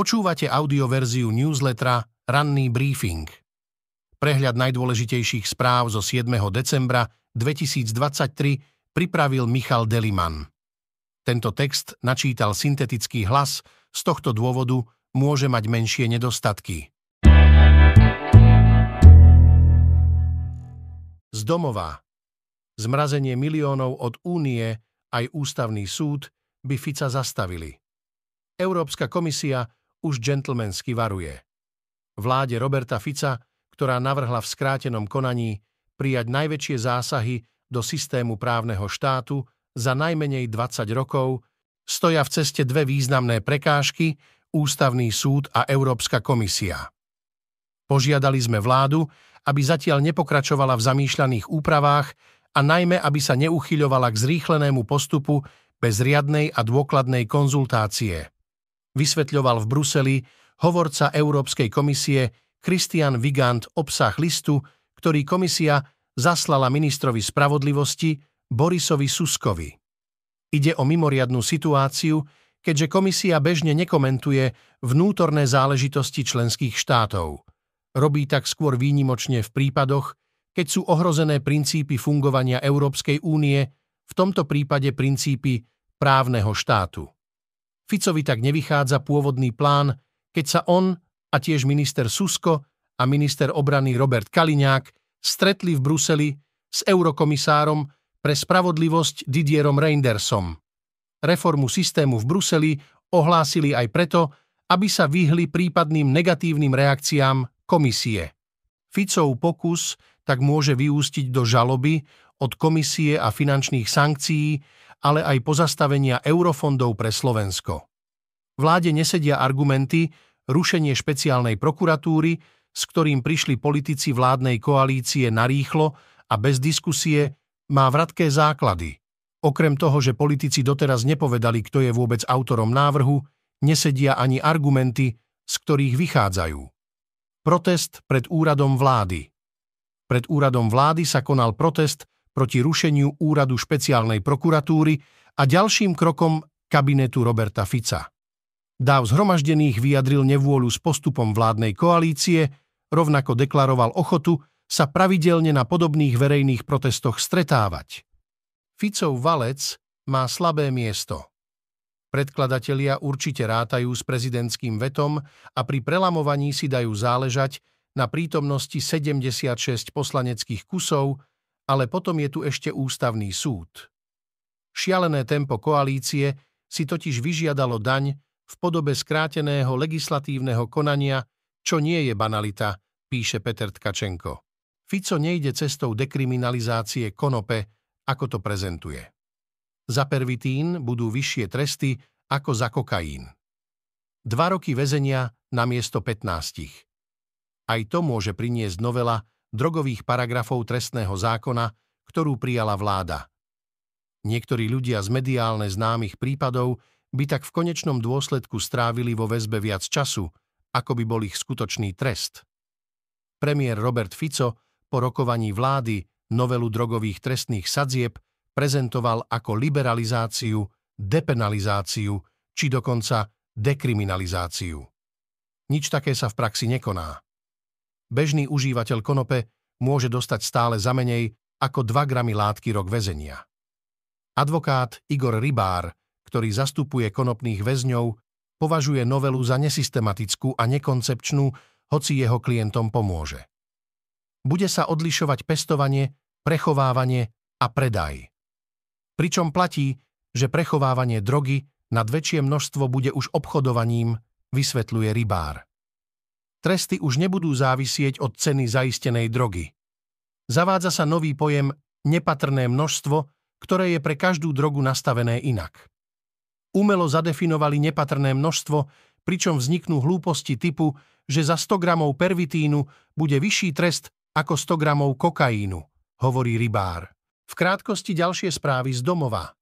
Počúvate audioverziu newslettera Ranný briefing. Prehľad najdôležitejších správ zo 7. decembra 2023 pripravil Michal Deliman. Tento text načítal syntetický hlas, z tohto dôvodu môže mať menšie nedostatky. Z domova. Zmrazenie miliónov od únie aj ústavný súd by Fica zastavili. Európska komisia už džentlmensky varuje. Vláde Roberta Fica, ktorá navrhla v skrátenom konaní prijať najväčšie zásahy do systému právneho štátu za najmenej 20 rokov, stoja v ceste dve významné prekážky, Ústavný súd a Európska komisia. Požiadali sme vládu, aby zatiaľ nepokračovala v zamýšľaných úpravách a najmä, aby sa neuchyľovala k zrýchlenému postupu bez riadnej a dôkladnej konzultácie vysvetľoval v Bruseli hovorca Európskej komisie Christian Vigant obsah listu, ktorý komisia zaslala ministrovi spravodlivosti Borisovi Suskovi. Ide o mimoriadnú situáciu, keďže komisia bežne nekomentuje vnútorné záležitosti členských štátov. Robí tak skôr výnimočne v prípadoch, keď sú ohrozené princípy fungovania Európskej únie, v tomto prípade princípy právneho štátu. Ficovi tak nevychádza pôvodný plán, keď sa on a tiež minister Susko a minister obrany Robert Kaliňák stretli v Bruseli s eurokomisárom pre spravodlivosť Didierom Reindersom. Reformu systému v Bruseli ohlásili aj preto, aby sa vyhli prípadným negatívnym reakciám komisie. Ficov pokus tak môže vyústiť do žaloby od komisie a finančných sankcií ale aj pozastavenia eurofondov pre Slovensko. Vláde nesedia argumenty rušenie špeciálnej prokuratúry, s ktorým prišli politici vládnej koalície narýchlo a bez diskusie, má vratké základy. Okrem toho, že politici doteraz nepovedali, kto je vôbec autorom návrhu, nesedia ani argumenty, z ktorých vychádzajú. Protest pred úradom vlády. Pred úradom vlády sa konal protest proti rušeniu úradu špeciálnej prokuratúry a ďalším krokom kabinetu Roberta Fica. Dáv zhromaždených vyjadril nevôľu s postupom vládnej koalície, rovnako deklaroval ochotu sa pravidelne na podobných verejných protestoch stretávať. Ficov valec má slabé miesto. Predkladatelia určite rátajú s prezidentským vetom a pri prelamovaní si dajú záležať na prítomnosti 76 poslaneckých kusov ale potom je tu ešte ústavný súd. Šialené tempo koalície si totiž vyžiadalo daň v podobe skráteného legislatívneho konania, čo nie je banalita, píše Peter Tkačenko. Fico nejde cestou dekriminalizácie konope, ako to prezentuje. Za pervitín budú vyššie tresty ako za kokain. Dva roky väzenia na miesto 15. Aj to môže priniesť novela drogových paragrafov trestného zákona, ktorú prijala vláda. Niektorí ľudia z mediálne známych prípadov by tak v konečnom dôsledku strávili vo väzbe viac času, ako by bol ich skutočný trest. Premiér Robert Fico po rokovaní vlády novelu drogových trestných sadzieb prezentoval ako liberalizáciu, depenalizáciu či dokonca dekriminalizáciu. Nič také sa v praxi nekoná bežný užívateľ konope môže dostať stále za menej ako 2 gramy látky rok väzenia. Advokát Igor Rybár, ktorý zastupuje konopných väzňov, považuje novelu za nesystematickú a nekoncepčnú, hoci jeho klientom pomôže. Bude sa odlišovať pestovanie, prechovávanie a predaj. Pričom platí, že prechovávanie drogy nad väčšie množstvo bude už obchodovaním, vysvetľuje rybár tresty už nebudú závisieť od ceny zaistenej drogy. Zavádza sa nový pojem nepatrné množstvo, ktoré je pre každú drogu nastavené inak. Umelo zadefinovali nepatrné množstvo, pričom vzniknú hlúposti typu, že za 100 gramov pervitínu bude vyšší trest ako 100 gramov kokaínu, hovorí rybár. V krátkosti ďalšie správy z domova.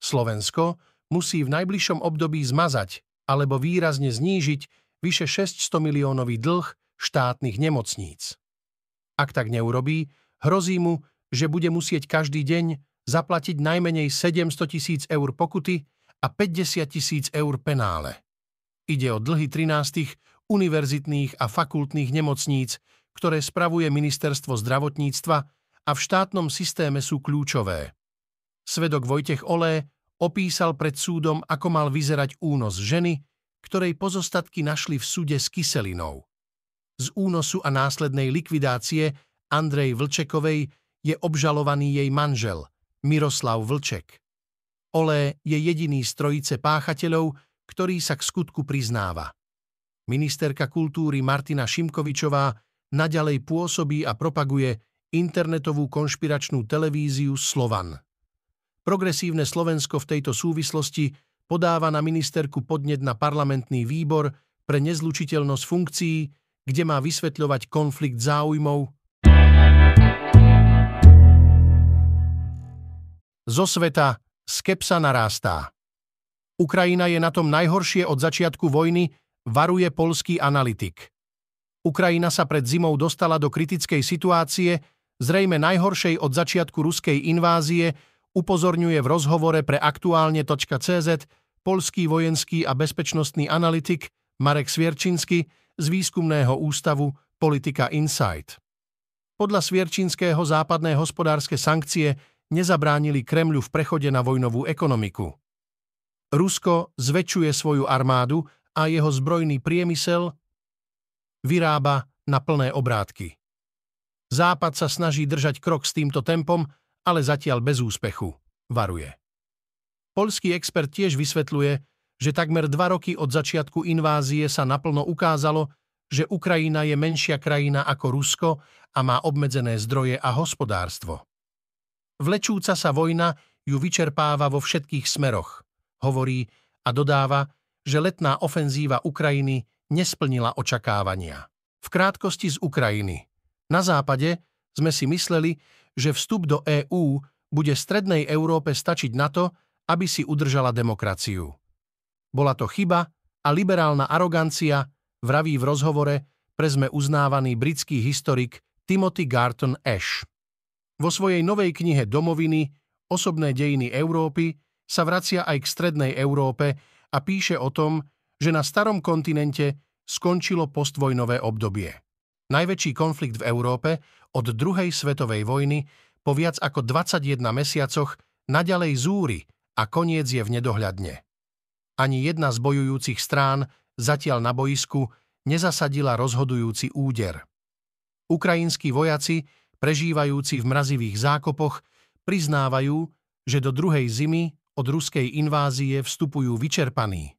Slovensko musí v najbližšom období zmazať alebo výrazne znížiť vyše 600 miliónový dlh štátnych nemocníc. Ak tak neurobí, hrozí mu, že bude musieť každý deň zaplatiť najmenej 700 tisíc eur pokuty a 50 tisíc eur penále. Ide o dlhy 13 univerzitných a fakultných nemocníc, ktoré spravuje Ministerstvo zdravotníctva a v štátnom systéme sú kľúčové. Svedok Vojtech Olé opísal pred súdom, ako mal vyzerať únos ženy, ktorej pozostatky našli v súde s kyselinou. Z únosu a následnej likvidácie Andrej Vlčekovej je obžalovaný jej manžel, Miroslav Vlček. Olé je jediný z trojice páchateľov, ktorý sa k skutku priznáva. Ministerka kultúry Martina Šimkovičová naďalej pôsobí a propaguje internetovú konšpiračnú televíziu Slovan. Progresívne Slovensko v tejto súvislosti podáva na ministerku podnet na parlamentný výbor pre nezlučiteľnosť funkcií, kde má vysvetľovať konflikt záujmov. Zo sveta skepsa narástá. Ukrajina je na tom najhoršie od začiatku vojny, varuje polský analytik. Ukrajina sa pred zimou dostala do kritickej situácie, zrejme najhoršej od začiatku ruskej invázie, upozorňuje v rozhovore pre aktuálne.cz polský vojenský a bezpečnostný analytik Marek Svierčinsky z výskumného ústavu Politika Insight. Podľa Svierčinského západné hospodárske sankcie nezabránili Kremľu v prechode na vojnovú ekonomiku. Rusko zväčšuje svoju armádu a jeho zbrojný priemysel vyrába na plné obrátky. Západ sa snaží držať krok s týmto tempom, ale zatiaľ bez úspechu, varuje. Polský expert tiež vysvetľuje, že takmer dva roky od začiatku invázie sa naplno ukázalo, že Ukrajina je menšia krajina ako Rusko a má obmedzené zdroje a hospodárstvo. Vlečúca sa vojna ju vyčerpáva vo všetkých smeroch, hovorí a dodáva, že letná ofenzíva Ukrajiny nesplnila očakávania. V krátkosti z Ukrajiny. Na západe sme si mysleli, že vstup do EÚ bude strednej Európe stačiť na to, aby si udržala demokraciu. Bola to chyba a liberálna arogancia, vraví v rozhovore pre sme uznávaný britský historik Timothy Garton Ash. Vo svojej novej knihe Domoviny Osobné dejiny Európy sa vracia aj k strednej Európe a píše o tom, že na starom kontinente skončilo postvojnové obdobie. Najväčší konflikt v Európe od druhej svetovej vojny po viac ako 21 mesiacoch naďalej zúri a koniec je v nedohľadne. Ani jedna z bojujúcich strán zatiaľ na boisku nezasadila rozhodujúci úder. Ukrajinskí vojaci, prežívajúci v mrazivých zákopoch, priznávajú, že do druhej zimy od ruskej invázie vstupujú vyčerpaní.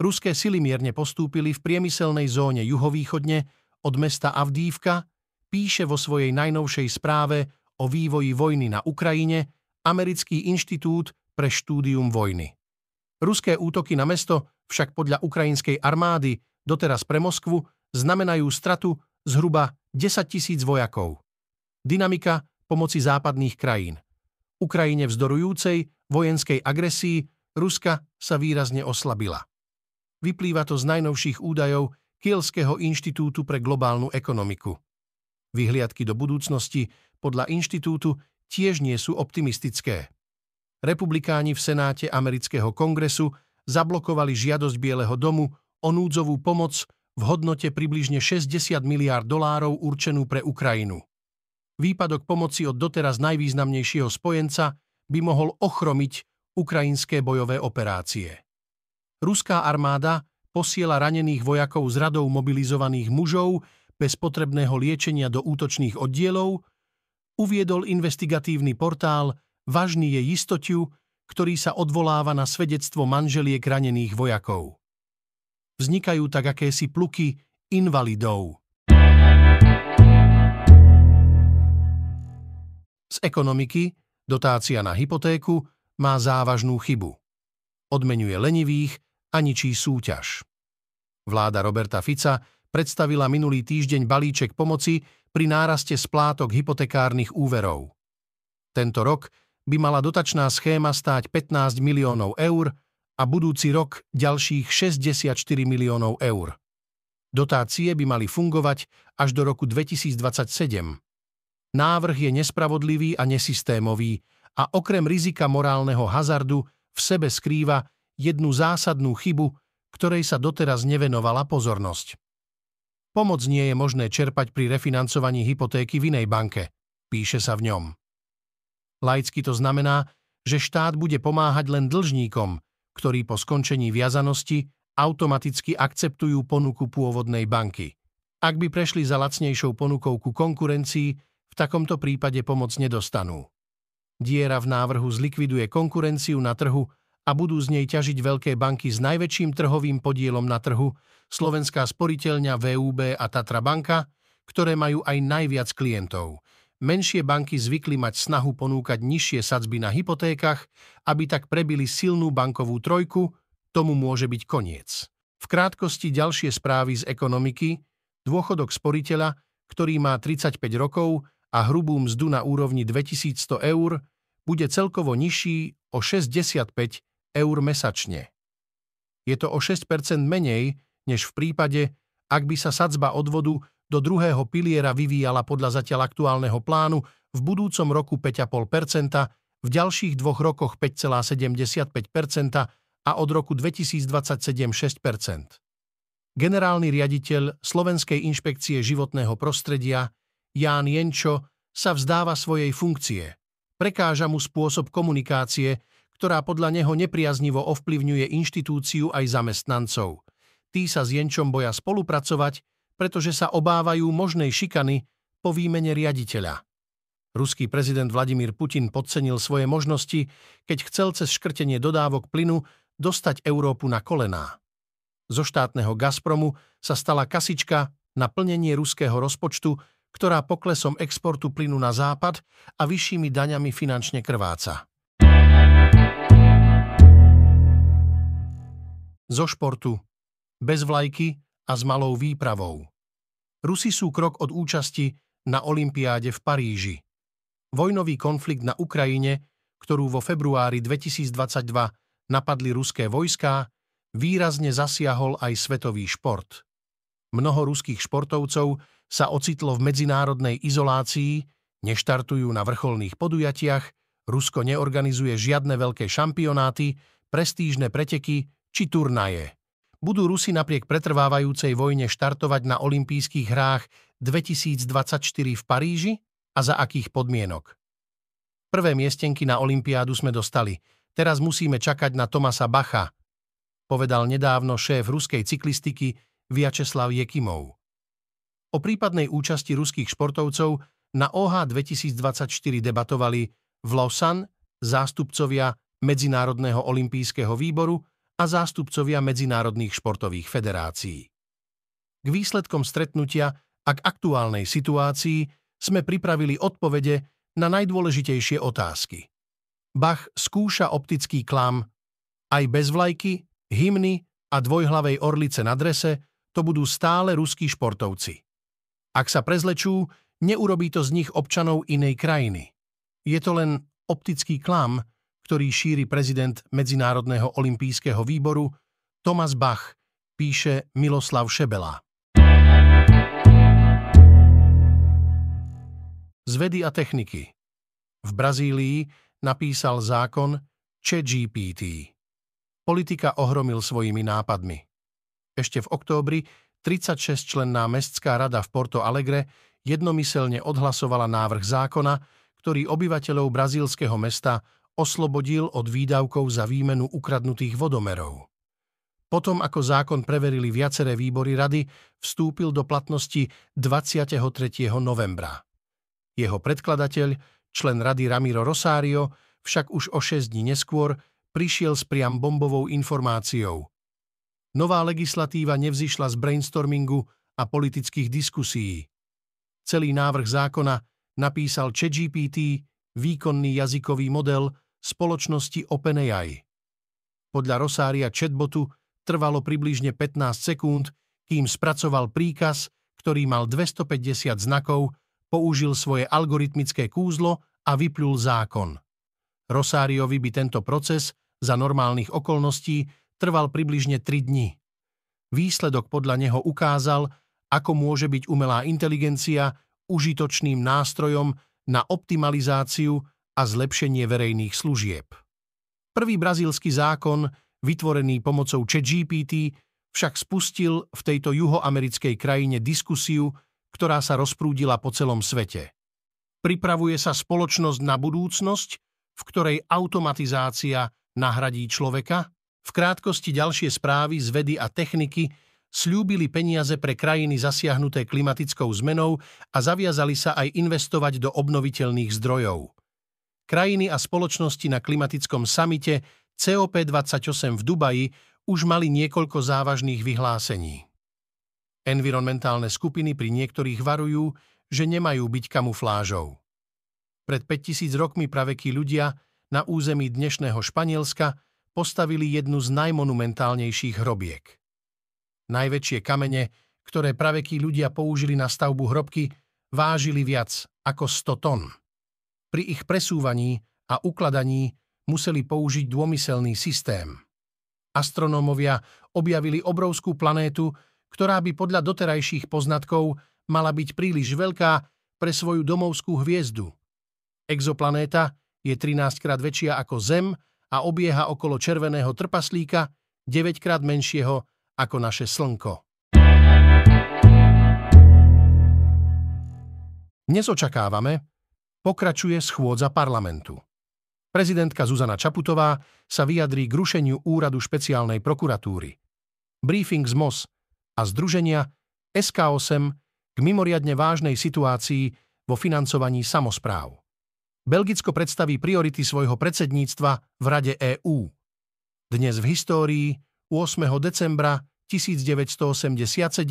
Ruské sily mierne postúpili v priemyselnej zóne juhovýchodne od mesta Avdívka píše vo svojej najnovšej správe o vývoji vojny na Ukrajine Americký inštitút pre štúdium vojny. Ruské útoky na mesto však podľa ukrajinskej armády doteraz pre Moskvu znamenajú stratu zhruba 10 tisíc vojakov. Dynamika pomoci západných krajín. Ukrajine vzdorujúcej vojenskej agresii Ruska sa výrazne oslabila. Vyplýva to z najnovších údajov Kielského inštitútu pre globálnu ekonomiku. Vyhliadky do budúcnosti podľa inštitútu tiež nie sú optimistické. Republikáni v Senáte amerického kongresu zablokovali žiadosť Bieleho domu o núdzovú pomoc v hodnote približne 60 miliárd dolárov určenú pre Ukrajinu. Výpadok pomoci od doteraz najvýznamnejšieho spojenca by mohol ochromiť ukrajinské bojové operácie. Ruská armáda posiela ranených vojakov z radou mobilizovaných mužov bez potrebného liečenia do útočných oddielov, uviedol investigatívny portál Vážny je istotiu, ktorý sa odvoláva na svedectvo manželiek ranených vojakov. Vznikajú tak akési pluky invalidov. Z ekonomiky dotácia na hypotéku má závažnú chybu. Odmenuje lenivých a ničí súťaž. Vláda Roberta Fica predstavila minulý týždeň balíček pomoci pri náraste splátok hypotekárnych úverov. Tento rok by mala dotačná schéma stáť 15 miliónov eur a budúci rok ďalších 64 miliónov eur. Dotácie by mali fungovať až do roku 2027. Návrh je nespravodlivý a nesystémový a okrem rizika morálneho hazardu v sebe skrýva jednu zásadnú chybu, ktorej sa doteraz nevenovala pozornosť. Pomoc nie je možné čerpať pri refinancovaní hypotéky v inej banke, píše sa v ňom. Laicky to znamená, že štát bude pomáhať len dlžníkom, ktorí po skončení viazanosti automaticky akceptujú ponuku pôvodnej banky. Ak by prešli za lacnejšou ponukou ku konkurencii, v takomto prípade pomoc nedostanú. Diera v návrhu zlikviduje konkurenciu na trhu a budú z nej ťažiť veľké banky s najväčším trhovým podielom na trhu, Slovenská sporiteľňa VUB a Tatra banka, ktoré majú aj najviac klientov. Menšie banky zvykli mať snahu ponúkať nižšie sadzby na hypotékach, aby tak prebili silnú bankovú trojku, tomu môže byť koniec. V krátkosti ďalšie správy z ekonomiky, dôchodok sporiteľa, ktorý má 35 rokov a hrubú mzdu na úrovni 2100 eur, bude celkovo nižší o 65 eur mesačne. Je to o 6% menej, než v prípade, ak by sa sadzba odvodu do druhého piliera vyvíjala podľa zatiaľ aktuálneho plánu v budúcom roku 5,5% v ďalších dvoch rokoch 5,75% a od roku 2027 6% Generálny riaditeľ Slovenskej inšpekcie životného prostredia Ján Jenčo sa vzdáva svojej funkcie. Prekáža mu spôsob komunikácie, ktorá podľa neho nepriaznivo ovplyvňuje inštitúciu aj zamestnancov. Tí sa s Jenčom boja spolupracovať, pretože sa obávajú možnej šikany po výmene riaditeľa. Ruský prezident Vladimír Putin podcenil svoje možnosti, keď chcel cez škrtenie dodávok plynu dostať Európu na kolená. Zo štátneho Gazpromu sa stala kasička na plnenie ruského rozpočtu, ktorá poklesom exportu plynu na západ a vyššími daňami finančne krváca. Zo športu. Bez vlajky a s malou výpravou. Rusi sú krok od účasti na Olympiáde v Paríži. Vojnový konflikt na Ukrajine, ktorú vo februári 2022 napadli ruské vojská, výrazne zasiahol aj svetový šport. Mnoho ruských športovcov sa ocitlo v medzinárodnej izolácii, neštartujú na vrcholných podujatiach, Rusko neorganizuje žiadne veľké šampionáty, prestížne preteky či turnaje. Budú Rusi napriek pretrvávajúcej vojne štartovať na olympijských hrách 2024 v Paríži a za akých podmienok? Prvé miestenky na olympiádu sme dostali. Teraz musíme čakať na Tomasa Bacha, povedal nedávno šéf ruskej cyklistiky Vyacheslav Jekimov. O prípadnej účasti ruských športovcov na OH 2024 debatovali v Lausanne zástupcovia Medzinárodného olympijského výboru a zástupcovia medzinárodných športových federácií. K výsledkom stretnutia a k aktuálnej situácii sme pripravili odpovede na najdôležitejšie otázky. Bach skúša optický klam, aj bez vlajky, hymny a dvojhlavej orlice na drese to budú stále ruskí športovci. Ak sa prezlečú, neurobí to z nich občanov inej krajiny. Je to len optický klam, ktorý šíri prezident Medzinárodného olympijského výboru Thomas Bach, píše Miloslav Šebela. Z vedy a techniky. V Brazílii napísal zákon ChatGPT. Politika ohromil svojimi nápadmi. Ešte v októbri 36-členná mestská rada v Porto Alegre jednomyselne odhlasovala návrh zákona, ktorý obyvateľov brazílskeho mesta oslobodil od výdavkov za výmenu ukradnutých vodomerov. Potom, ako zákon preverili viaceré výbory rady, vstúpil do platnosti 23. novembra. Jeho predkladateľ, člen rady Ramiro Rosario, však už o 6 dní neskôr prišiel s priam bombovou informáciou. Nová legislatíva nevzýšla z brainstormingu a politických diskusí. Celý návrh zákona napísal ChatGPT, výkonný jazykový model, spoločnosti OpenAI. Podľa Rosária chatbotu trvalo približne 15 sekúnd, kým spracoval príkaz, ktorý mal 250 znakov, použil svoje algoritmické kúzlo a vyplul zákon. Rosáriovi by tento proces za normálnych okolností trval približne 3 dni. Výsledok podľa neho ukázal, ako môže byť umelá inteligencia užitočným nástrojom na optimalizáciu a zlepšenie verejných služieb. Prvý brazílsky zákon vytvorený pomocou ChatGPT, však spustil v tejto juhoamerickej krajine diskusiu, ktorá sa rozprúdila po celom svete. Pripravuje sa spoločnosť na budúcnosť, v ktorej automatizácia nahradí človeka? V krátkosti ďalšie správy z vedy a techniky slúbili peniaze pre krajiny zasiahnuté klimatickou zmenou a zaviazali sa aj investovať do obnoviteľných zdrojov. Krajiny a spoločnosti na klimatickom samite COP28 v Dubaji už mali niekoľko závažných vyhlásení. Environmentálne skupiny pri niektorých varujú, že nemajú byť kamuflážou. Pred 5000 rokmi pravekí ľudia na území dnešného Španielska postavili jednu z najmonumentálnejších hrobiek. Najväčšie kamene, ktoré pravekí ľudia použili na stavbu hrobky, vážili viac ako 100 tón. Pri ich presúvaní a ukladaní museli použiť dômyselný systém. Astronómovia objavili obrovskú planétu, ktorá by podľa doterajších poznatkov mala byť príliš veľká pre svoju domovskú hviezdu. Exoplanéta je 13 krát väčšia ako Zem a obieha okolo červeného trpaslíka 9 krát menšieho ako naše Slnko. Dnes očakávame, pokračuje schôdza parlamentu. Prezidentka Zuzana Čaputová sa vyjadrí k rušeniu úradu špeciálnej prokuratúry. Briefing z MOS a združenia SK8 k mimoriadne vážnej situácii vo financovaní samospráv. Belgicko predstaví priority svojho predsedníctva v Rade EÚ. Dnes v histórii 8. decembra 1987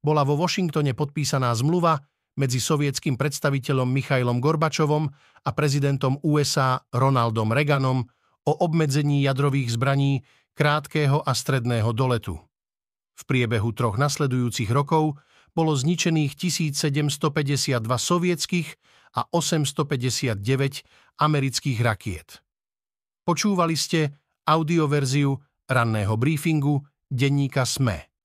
bola vo Washingtone podpísaná zmluva medzi sovietským predstaviteľom Michailom Gorbačovom a prezidentom USA Ronaldom Reaganom o obmedzení jadrových zbraní krátkeho a stredného doletu. V priebehu troch nasledujúcich rokov bolo zničených 1752 sovietských a 859 amerických rakiet. Počúvali ste audioverziu ranného briefingu denníka SME.